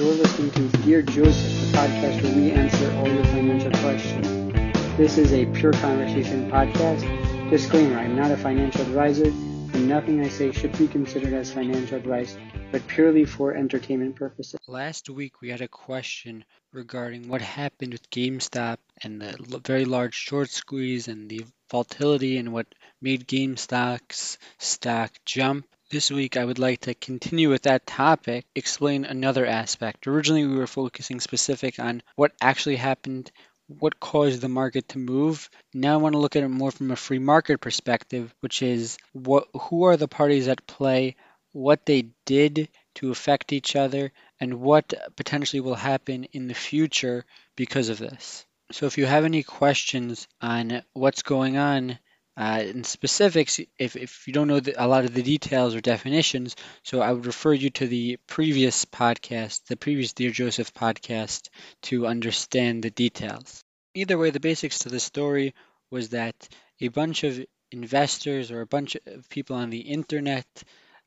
You're listening to Dear Joseph, the podcast where we answer all your financial questions. This is a pure conversation podcast. Disclaimer I'm not a financial advisor, and nothing I say should be considered as financial advice, but purely for entertainment purposes. Last week we had a question regarding what happened with GameStop and the very large short squeeze and the volatility and what made GameStop's stock jump. This week, I would like to continue with that topic, explain another aspect. Originally, we were focusing specific on what actually happened, what caused the market to move. Now, I want to look at it more from a free market perspective, which is what who are the parties at play, what they did to affect each other, and what potentially will happen in the future because of this. So, if you have any questions on what's going on, uh, in specifics, if, if you don't know the, a lot of the details or definitions, so I would refer you to the previous podcast, the previous Dear Joseph podcast, to understand the details. Either way, the basics to the story was that a bunch of investors or a bunch of people on the internet,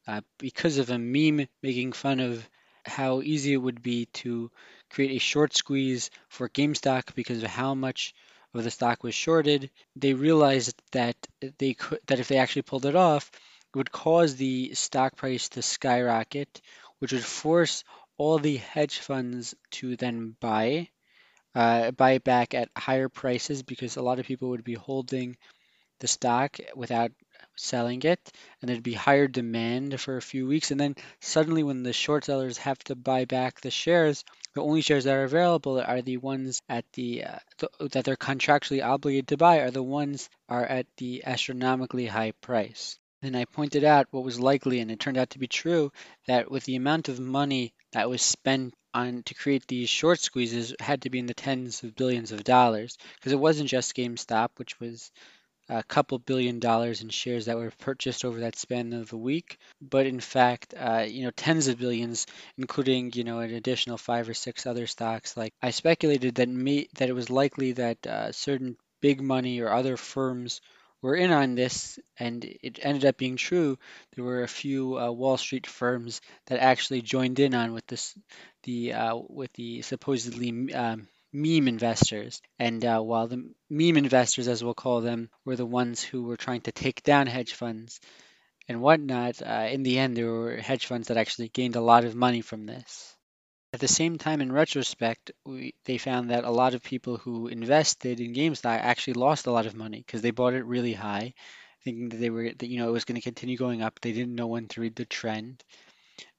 uh, because of a meme making fun of how easy it would be to create a short squeeze for GameStop because of how much of the stock was shorted, they realized that they could that if they actually pulled it off, it would cause the stock price to skyrocket, which would force all the hedge funds to then buy uh, buy it back at higher prices because a lot of people would be holding the stock without selling it and there'd be higher demand for a few weeks and then suddenly when the short sellers have to buy back the shares the only shares that are available are the ones at the, uh, the that they're contractually obligated to buy are the ones are at the astronomically high price. Then I pointed out what was likely, and it turned out to be true, that with the amount of money that was spent on to create these short squeezes had to be in the tens of billions of dollars, because it wasn't just GameStop, which was a couple billion dollars in shares that were purchased over that span of a week, but in fact, uh, you know, tens of billions, including you know an additional five or six other stocks. Like I speculated that me that it was likely that uh, certain big money or other firms were in on this, and it ended up being true. There were a few uh, Wall Street firms that actually joined in on with this, the uh, with the supposedly um, meme investors. And uh, while the meme investors, as we'll call them, were the ones who were trying to take down hedge funds and whatnot, uh, in the end, there were hedge funds that actually gained a lot of money from this. At the same time, in retrospect, we, they found that a lot of people who invested in GameStop actually lost a lot of money because they bought it really high, thinking that they were that you know it was going to continue going up. They didn't know when to read the trend,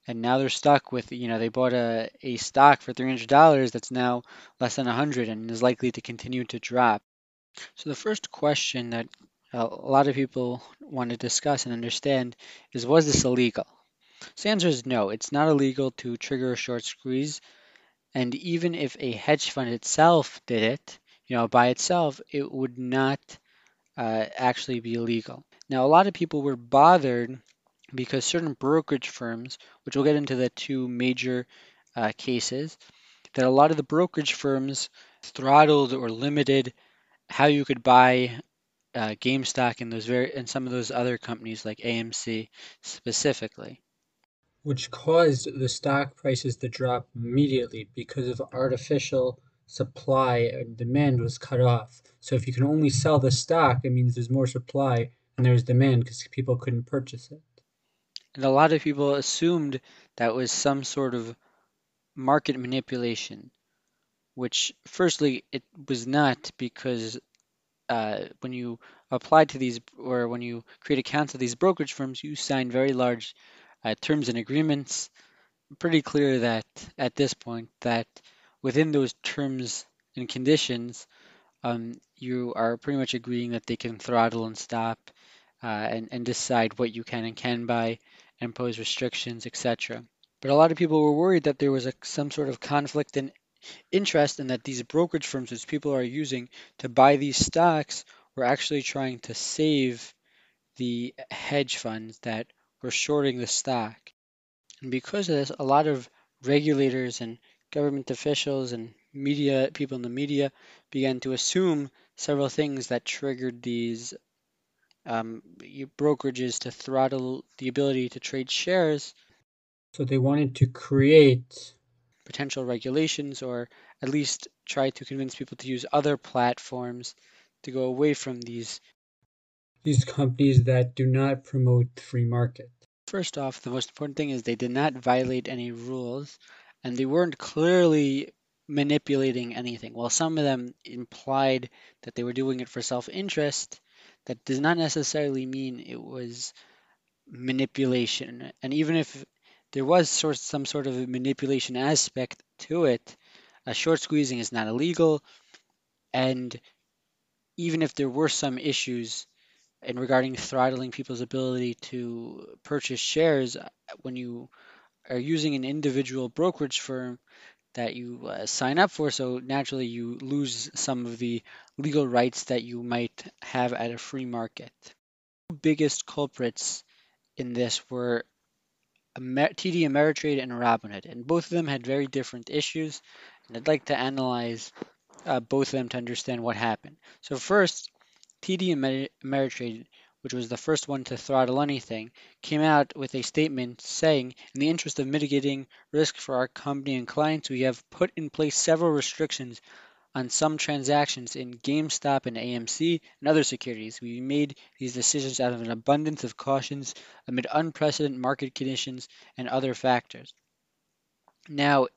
and now they're stuck with you know they bought a, a stock for $300 that's now less than 100 and is likely to continue to drop. So the first question that a lot of people want to discuss and understand is was this illegal? So the answer is no it's not illegal to trigger a short squeeze. And even if a hedge fund itself did it you know by itself it would not uh, actually be illegal now a lot of people were bothered because certain brokerage firms, which we'll get into the two major uh, cases, that a lot of the brokerage firms throttled or limited how you could buy uh, GameStop and those very and some of those other companies like AMC specifically, which caused the stock prices to drop immediately because of artificial supply and demand was cut off. So if you can only sell the stock, it means there's more supply and there's demand because people couldn't purchase it. And a lot of people assumed that was some sort of market manipulation, which, firstly, it was not because uh, when you apply to these or when you create accounts of these brokerage firms, you sign very large uh, terms and agreements. Pretty clear that at this point that within those terms and conditions, um, you are pretty much agreeing that they can throttle and stop uh, and, and decide what you can and can buy impose restrictions, etc. But a lot of people were worried that there was a, some sort of conflict in interest and that these brokerage firms, which people are using to buy these stocks, were actually trying to save the hedge funds that were shorting the stock. And because of this, a lot of regulators and government officials and media people in the media began to assume several things that triggered these um, brokerages to throttle the ability to trade shares. So they wanted to create potential regulations or at least try to convince people to use other platforms to go away from these these companies that do not promote free market. First off, the most important thing is they did not violate any rules and they weren't clearly manipulating anything. While some of them implied that they were doing it for self-interest, that does not necessarily mean it was manipulation. And even if there was sort some sort of manipulation aspect to it, a short squeezing is not illegal. And even if there were some issues in regarding throttling people's ability to purchase shares uh, when you are using an individual brokerage firm that you uh, sign up for, so naturally you lose some of the legal rights that you might have at a free market. The biggest culprits in this were TD Ameritrade and Robinhood, and both of them had very different issues, and I'd like to analyze uh, both of them to understand what happened. So first, TD Ameritrade, which was the first one to throttle anything, came out with a statement saying, in the interest of mitigating risk for our company and clients, we have put in place several restrictions on some transactions in GameStop and AMC and other securities. We made these decisions out of an abundance of cautions amid unprecedented market conditions and other factors. Now,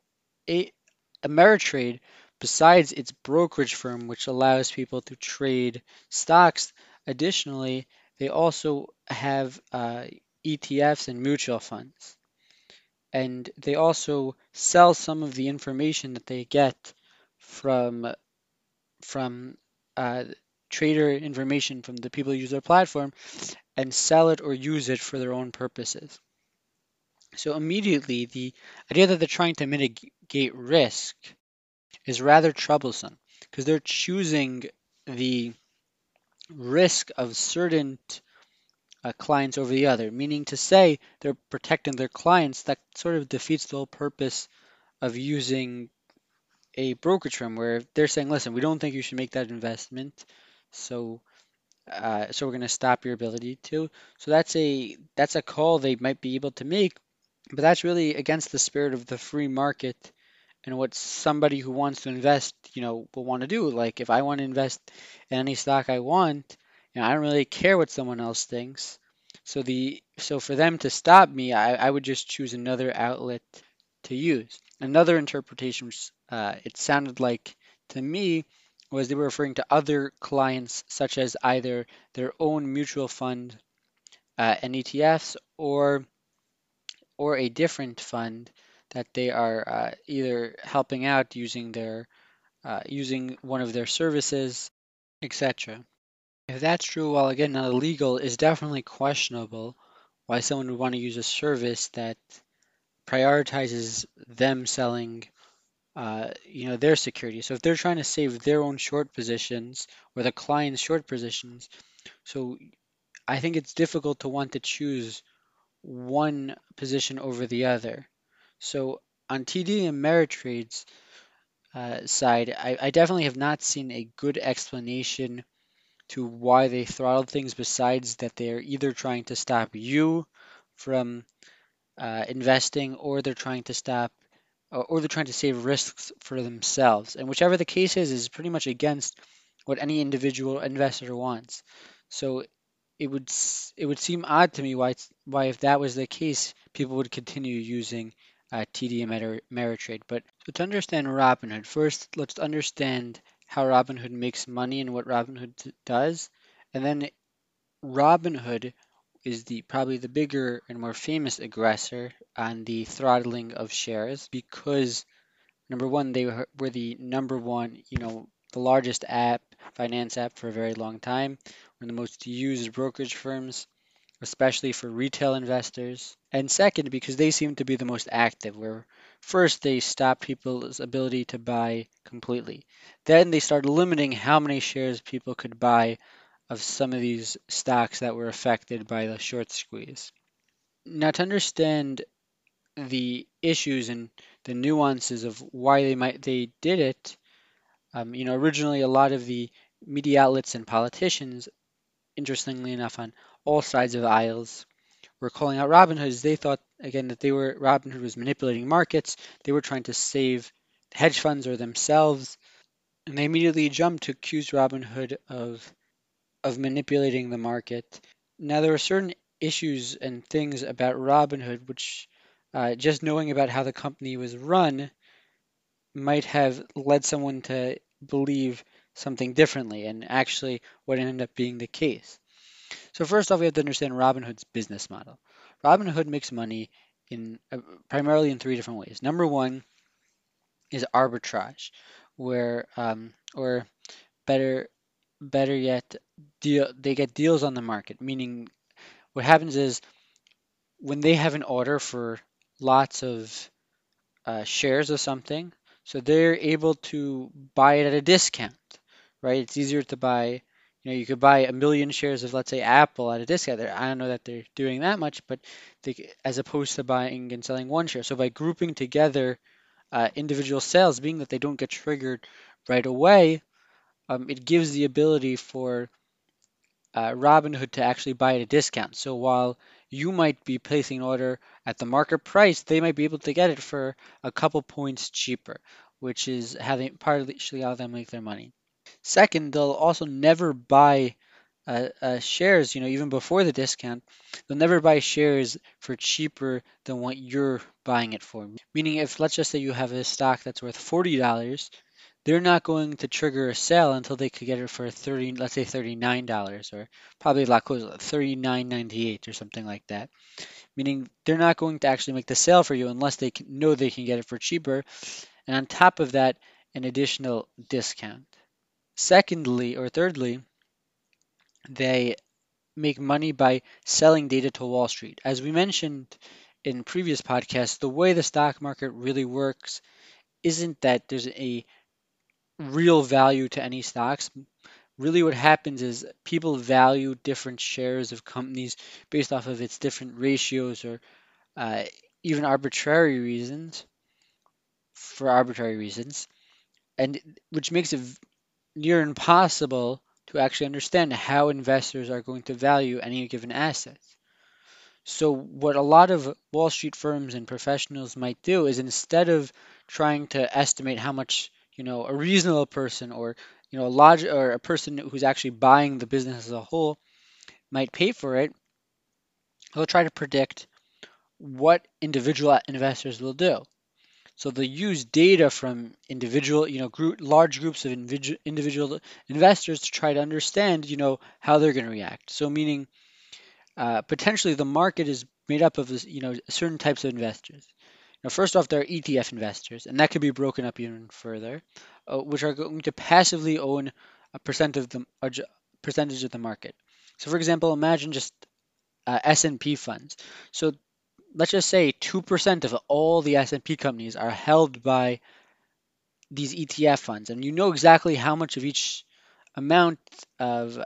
Ameritrade, besides its brokerage firm, which allows people to trade stocks, additionally, they also have uh, ETFs and mutual funds. And they also sell some of the information that they get from from uh, trader information from the people who use their platform and sell it or use it for their own purposes. So immediately, the idea that they're trying to mitigate risk is rather troublesome because they're choosing the risk of certain uh, clients over the other, meaning to say they're protecting their clients. That sort of defeats the whole purpose of using a brokerage firm where they're saying, listen, we don't think you should make that investment, so uh, so we're going to stop your ability to. So that's a that's a call they might be able to make, but that's really against the spirit of the free market and what somebody who wants to invest, you know, will want to do. Like if I want to invest in any stock I want, you know, I don't really care what someone else thinks. So the so for them to stop me, I, I would just choose another outlet to use. Another interpretation, uh, it sounded like to me, was they were referring to other clients, such as either their own mutual fund uh, and ETFs, or or a different fund that they are uh, either helping out using their uh, using one of their services, etc. If that's true, while again not illegal, is definitely questionable why someone would want to use a service that prioritizes them selling uh, you know their security. So if they're trying to save their own short positions or the client's short positions, so I think it's difficult to want to choose one position over the other. So on TD Ameritrade's uh, side, I, I definitely have not seen a good explanation to why they throttled things besides that they're either trying to stop you from uh, investing or they're trying to stop or they're trying to save risks for themselves. And whichever the case is, is pretty much against what any individual investor wants. So it would it would seem odd to me why why if that was the case, people would continue using uh, TD Ameritrade. But to understand Robinhood, first let's understand how Robinhood makes money and what Robinhood does, and then Robinhood is the probably the bigger and more famous aggressor on the throttling of shares because number one they were the number one you know the largest app finance app for a very long time one of the most used brokerage firms especially for retail investors and second because they seem to be the most active where first they stopped people's ability to buy completely then they started limiting how many shares people could buy of some of these stocks that were affected by the short squeeze. Now, to understand the issues and the nuances of why they might they did it, um, you know, originally a lot of the media outlets and politicians, interestingly enough, on all sides of the aisles, were calling out Robinhood is they thought again that they were Robinhood was manipulating markets. They were trying to save hedge funds or themselves, and they immediately jumped to accuse Robinhood of of manipulating the market. Now there were certain issues and things about Robinhood which uh, just knowing about how the company was run might have led someone to believe something differently, and actually what ended up being the case. So first off, we have to understand Robinhood's business model. Robinhood makes money in uh, primarily in three different ways. Number one is arbitrage, where um, or better better yet, deal they get deals on the market. Meaning, what happens is when they have an order for lots of uh, shares of something, so they're able to buy it at a discount, right? It's easier to buy you know, you could buy a million shares of, let's say, Apple at a discount. I don't know that they're doing that much, but they, as opposed to buying and selling one share. So by grouping together uh, individual sales, being that they don't get triggered right away, um, it gives the ability for uh, Robinhood to actually buy at a discount. So while you might be placing an order at the market price, they might be able to get it for a couple points cheaper, which is how they partially how they make their money. Second, they'll also never buy uh, uh, shares, you know, even before the discount, they'll never buy shares for cheaper than what you're buying it for. Meaning, if let's just say you have a stock that's worth $40, they're not going to trigger a sale until they could get it for 30, let's say $39 or probably a lot 39.98 or something like that. Meaning, they're not going to actually make the sale for you unless they know they can get it for cheaper. And on top of that, an additional discount. Secondly, or thirdly, they make money by selling data to Wall Street. As we mentioned in previous podcasts, the way the stock market really works isn't that there's a real value to any stocks. Really, what happens is people value different shares of companies based off of its different ratios or uh, even arbitrary reasons for arbitrary reasons, and which makes it near impossible to actually understand how investors are going to value any given asset. So, what a lot of Wall Street firms and professionals might do is instead of trying to estimate how much, you know, a reasonable person or, you know, a log- or a person who's actually buying the business as a whole might pay for it, they'll try to predict what individual investors will do. So they use data from individual, you know, group, large groups of individual, individual investors to try to understand, you know, how they're going to react. So meaning, uh, potentially the market is made up of, you know, certain types of investors. Now, first off, there are ETF investors, and that could be broken up even further, uh, which are going to passively own a percent of the percentage of the market. So, for example, imagine just uh, S&P funds. So let's just say 2% of all the S&P companies are held by these ETF funds and you know exactly how much of each amount of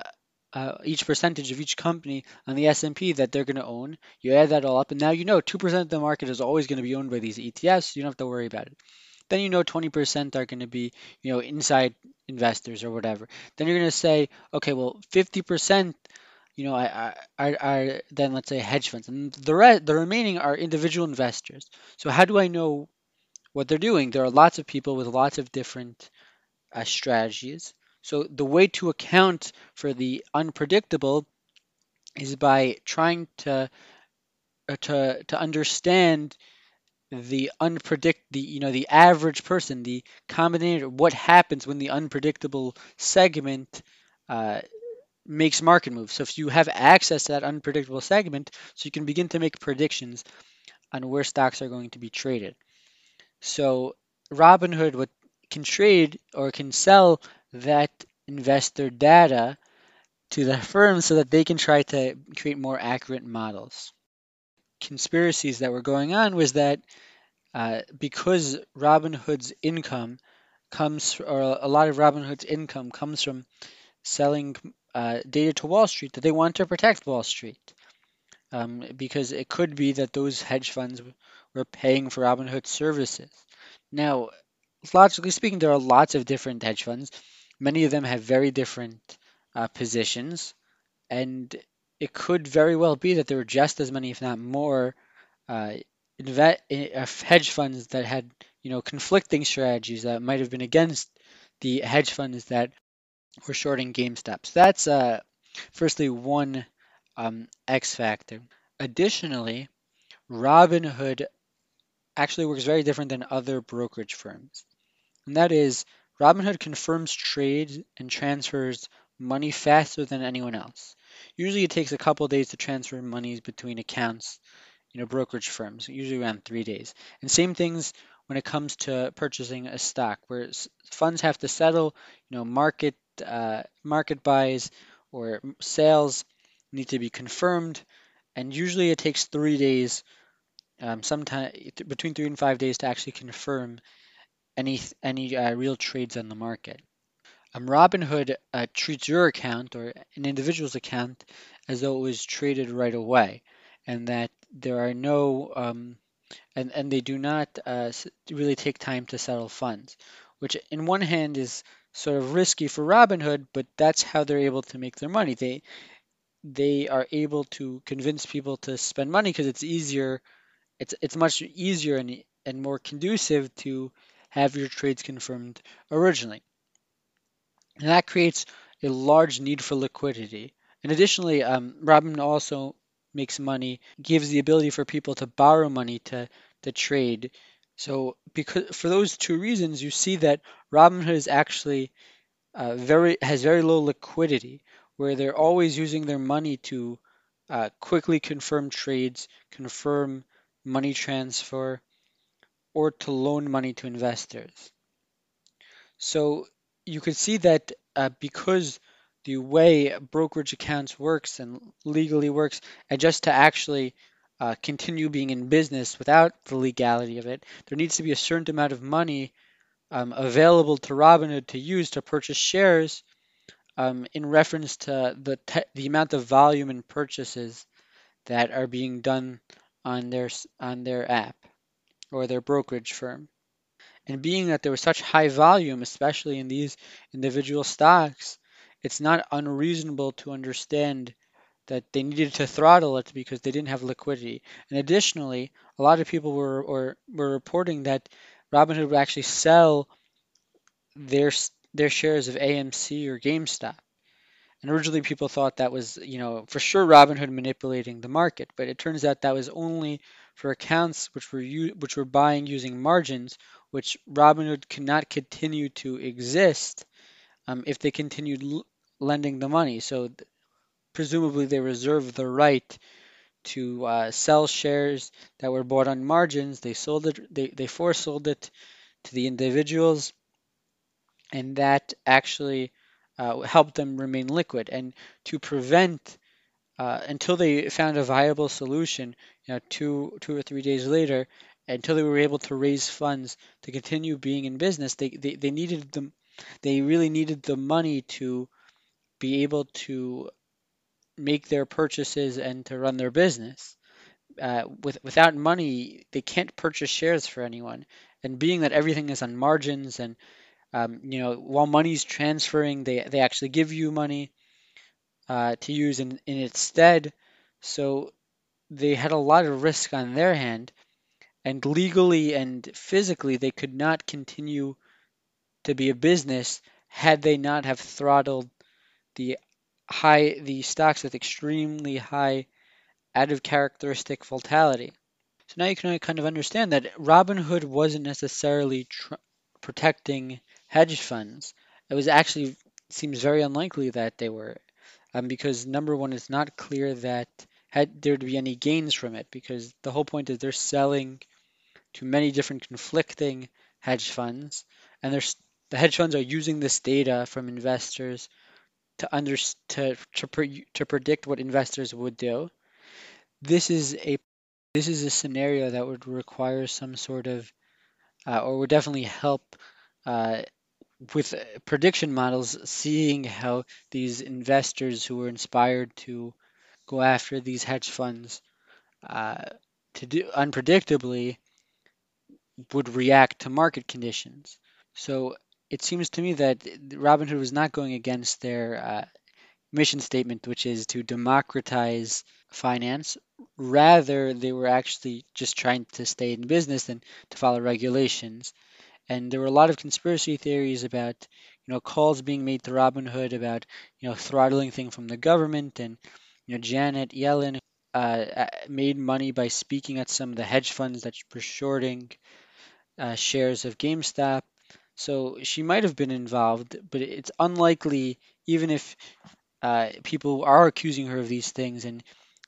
uh, each percentage of each company on the S&P that they're going to own. You add that all up, and now you know 2% of the market is always going to be owned by these ETFs. You don't have to worry about it. Then you know 20% are going to be, you know, inside investors or whatever. Then you're going to say, okay, well, 50% you know, are, are, are then let's say hedge funds, and the re- the remaining are individual investors. So how do I know what they're doing? There are lots of people with lots of different uh, strategies. So the way to account for the unpredictable is by trying to uh, to to understand the unpredict the you know the average person, the combinator, what happens when the unpredictable segment uh, makes market moves. So if you have access to that unpredictable segment, so you can begin to make predictions on where stocks are going to be traded. So Robinhood can trade or can sell that investor data to the firms so that they can try to create more accurate models. Conspiracies that were going on was that uh, because Robinhood's income comes, or a lot of Robinhood's income comes from selling uh, data to Wall Street that they want to protect Wall Street. Um, because it could be that those hedge funds were paying for Robinhood services. Now, logically speaking, there are lots of different hedge funds. Many of them have very different uh, positions, and it could very well be that there were just as many, if not more, uh, inve- uh, hedge funds that had you know conflicting strategies that might have been against the hedge funds that were shorting GameStop. So that's uh, firstly one um, X factor. Additionally, Robinhood actually works very different than other brokerage firms, and that is Robinhood confirms trades and transfers money faster than anyone else. Usually, it takes a couple days to transfer monies between accounts you know, brokerage firms, usually around three days. And same things when it comes to purchasing a stock, where funds have to settle, you know, market uh, market buys or sales need to be confirmed, and usually it takes three days, um, sometime between three and five days to actually confirm any any uh, real trades on the market. Um, Robinhood uh, treats your account or an individual's account as though it was traded right away, and that there are no um, and and they do not uh, really take time to settle funds, which in one hand is sort of risky for Robinhood, but that's how they're able to make their money. They they are able to convince people to spend money because it's easier. It's it's much easier and and more conducive to have your trades confirmed originally. And that creates a large need for liquidity. And additionally, um, Robin also makes money, gives the ability for people to borrow money to to trade. So because for those two reasons, you see that Robinhood is actually uh, very has very low liquidity, where they're always using their money to uh, quickly confirm trades, confirm money transfer, or to loan money to investors. So you could see that uh, because the way brokerage accounts works and legally works, and just to actually uh, continue being in business without the legality of it, there needs to be a certain amount of money um, available to Robinhood to use to purchase shares um, in reference to the te- the amount of volume and purchases that are being done on their on their app or their brokerage firm. And being that there was such high volume, especially in these individual stocks, it's not unreasonable to understand that they needed to throttle it because they didn't have liquidity. And additionally, a lot of people were or were reporting that Robinhood would actually sell their their shares of AMC or GameStop. And originally people thought that was, you know, for sure Robinhood manipulating the market, but it turns out that was only for accounts which were which were buying using margins, which Robinhood cannot continue to exist um, if they continued l- lending the money. So th- presumably they reserve the right to uh, sell shares that were bought on margins. They sold it. They they sold it to the individuals, and that actually uh, helped them remain liquid. And to prevent uh, until they found a viable solution, you know, two two or three days later, until they were able to raise funds to continue being in business, they they, they needed them. They really needed the money to be able to make their purchases and to run their business. Uh, with without money, they can't purchase shares for anyone. And being that everything is on margins, and um, you know, while money's transferring, they they actually give you money uh, to use in in its stead. So they had a lot of risk on their hand, and legally and physically, they could not continue to be a business had they not have throttled the high the stocks with extremely high of characteristic volatility. So now you can kind of understand that Robinhood wasn't necessarily tr- protecting hedge funds. It was actually seems very unlikely that they were, um, because number one, it's not clear that had there to be any gains from it, because the whole point is they're selling to many different conflicting hedge funds, and the hedge funds are using this data from investors to under to to, pre, to predict what investors would do. This is a this is a scenario that would require some sort of uh, or would definitely help uh, with prediction models, seeing how these investors who were inspired to go after these hedge funds uh, to do unpredictably would react to market conditions. So it seems to me that Robinhood was not going against their uh, mission statement, which is to democratize finance. Rather, they were actually just trying to stay in business and to follow regulations. And there were a lot of conspiracy theories about, you know, calls being made to Robinhood about, you know, throttling things from the government. And, you know, Janet Yellen uh, made money by speaking at some of the hedge funds that were shorting uh, shares of GameStop. So she might have been involved, but it's unlikely, even if uh, people are accusing her of these things and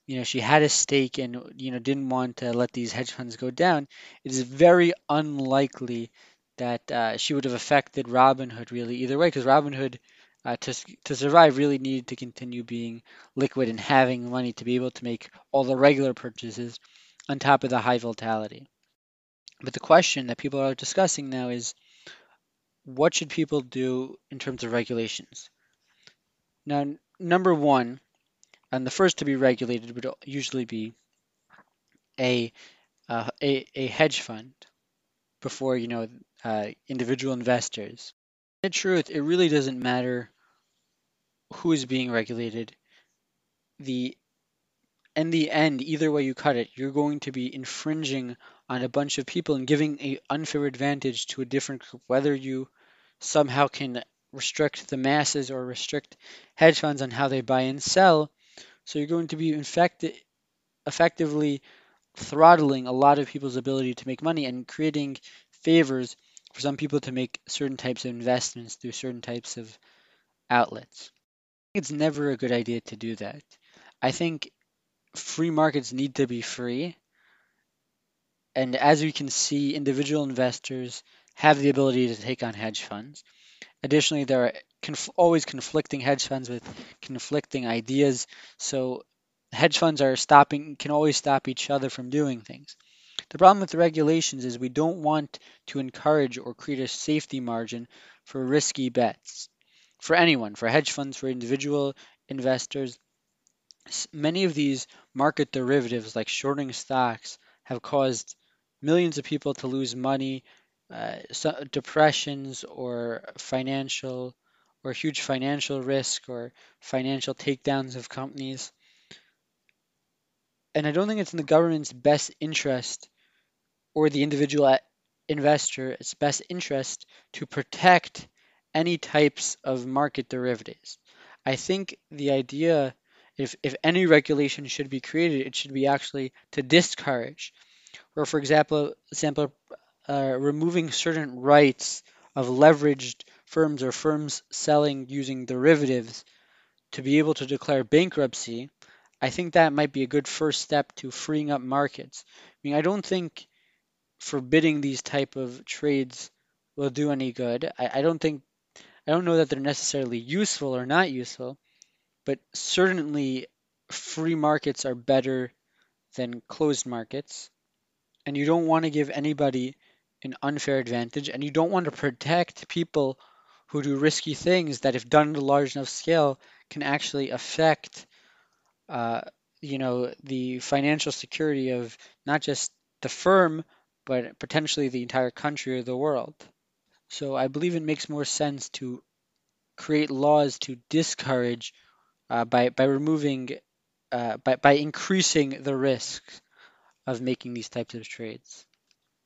you know she had a stake and you know didn't want to let these hedge funds go down it is very unlikely that uh, she would have affected Robinhood really either way because Robinhood uh, to, to survive really needed to continue being liquid and having money to be able to make all the regular purchases on top of the high volatility. But the question that people are discussing now is what should people do in terms of regulations? Now, number one, and the first to be regulated would usually be a uh, a, a hedge fund before you know uh, individual investors. In truth, it really doesn't matter who is being regulated. The in the end, either way you cut it, you're going to be infringing on a bunch of people and giving an unfair advantage to a different group, whether you somehow can restrict the masses or restrict hedge funds on how they buy and sell. So you're going to be infected, effectively throttling a lot of people's ability to make money and creating favors for some people to make certain types of investments through certain types of outlets. It's never a good idea to do that. I think free markets need to be free. And as we can see, individual investors have the ability to take on hedge funds. Additionally, there are conf- always conflicting hedge funds with conflicting ideas. So hedge funds are stopping can always stop each other from doing things. The problem with the regulations is we don't want to encourage or create a safety margin for risky bets for anyone, for hedge funds, for individual investors. Many of these market derivatives, like shorting stocks, have caused millions of people to lose money uh, depressions or financial or huge financial risk or financial takedowns of companies. And I don't think it's in the government's best interest or the individual investor's best interest to protect any types of market derivatives. I think the idea, if, if any regulation should be created, it should be actually to discourage. Or, for example, example uh, removing certain rights of leveraged firms or firms selling using derivatives to be able to declare bankruptcy, I think that might be a good first step to freeing up markets. I mean, I don't think forbidding these type of trades will do any good. I, I don't think I don't know that they're necessarily useful or not useful, but certainly free markets are better than closed markets. And you don't want to give anybody an unfair advantage, and you don't want to protect people who do risky things that, if done at a large enough scale, can actually affect, uh, you know, the financial security of not just the firm, but potentially the entire country or the world. So I believe it makes more sense to create laws to discourage uh, by by removing uh, by by increasing the risks of making these types of trades.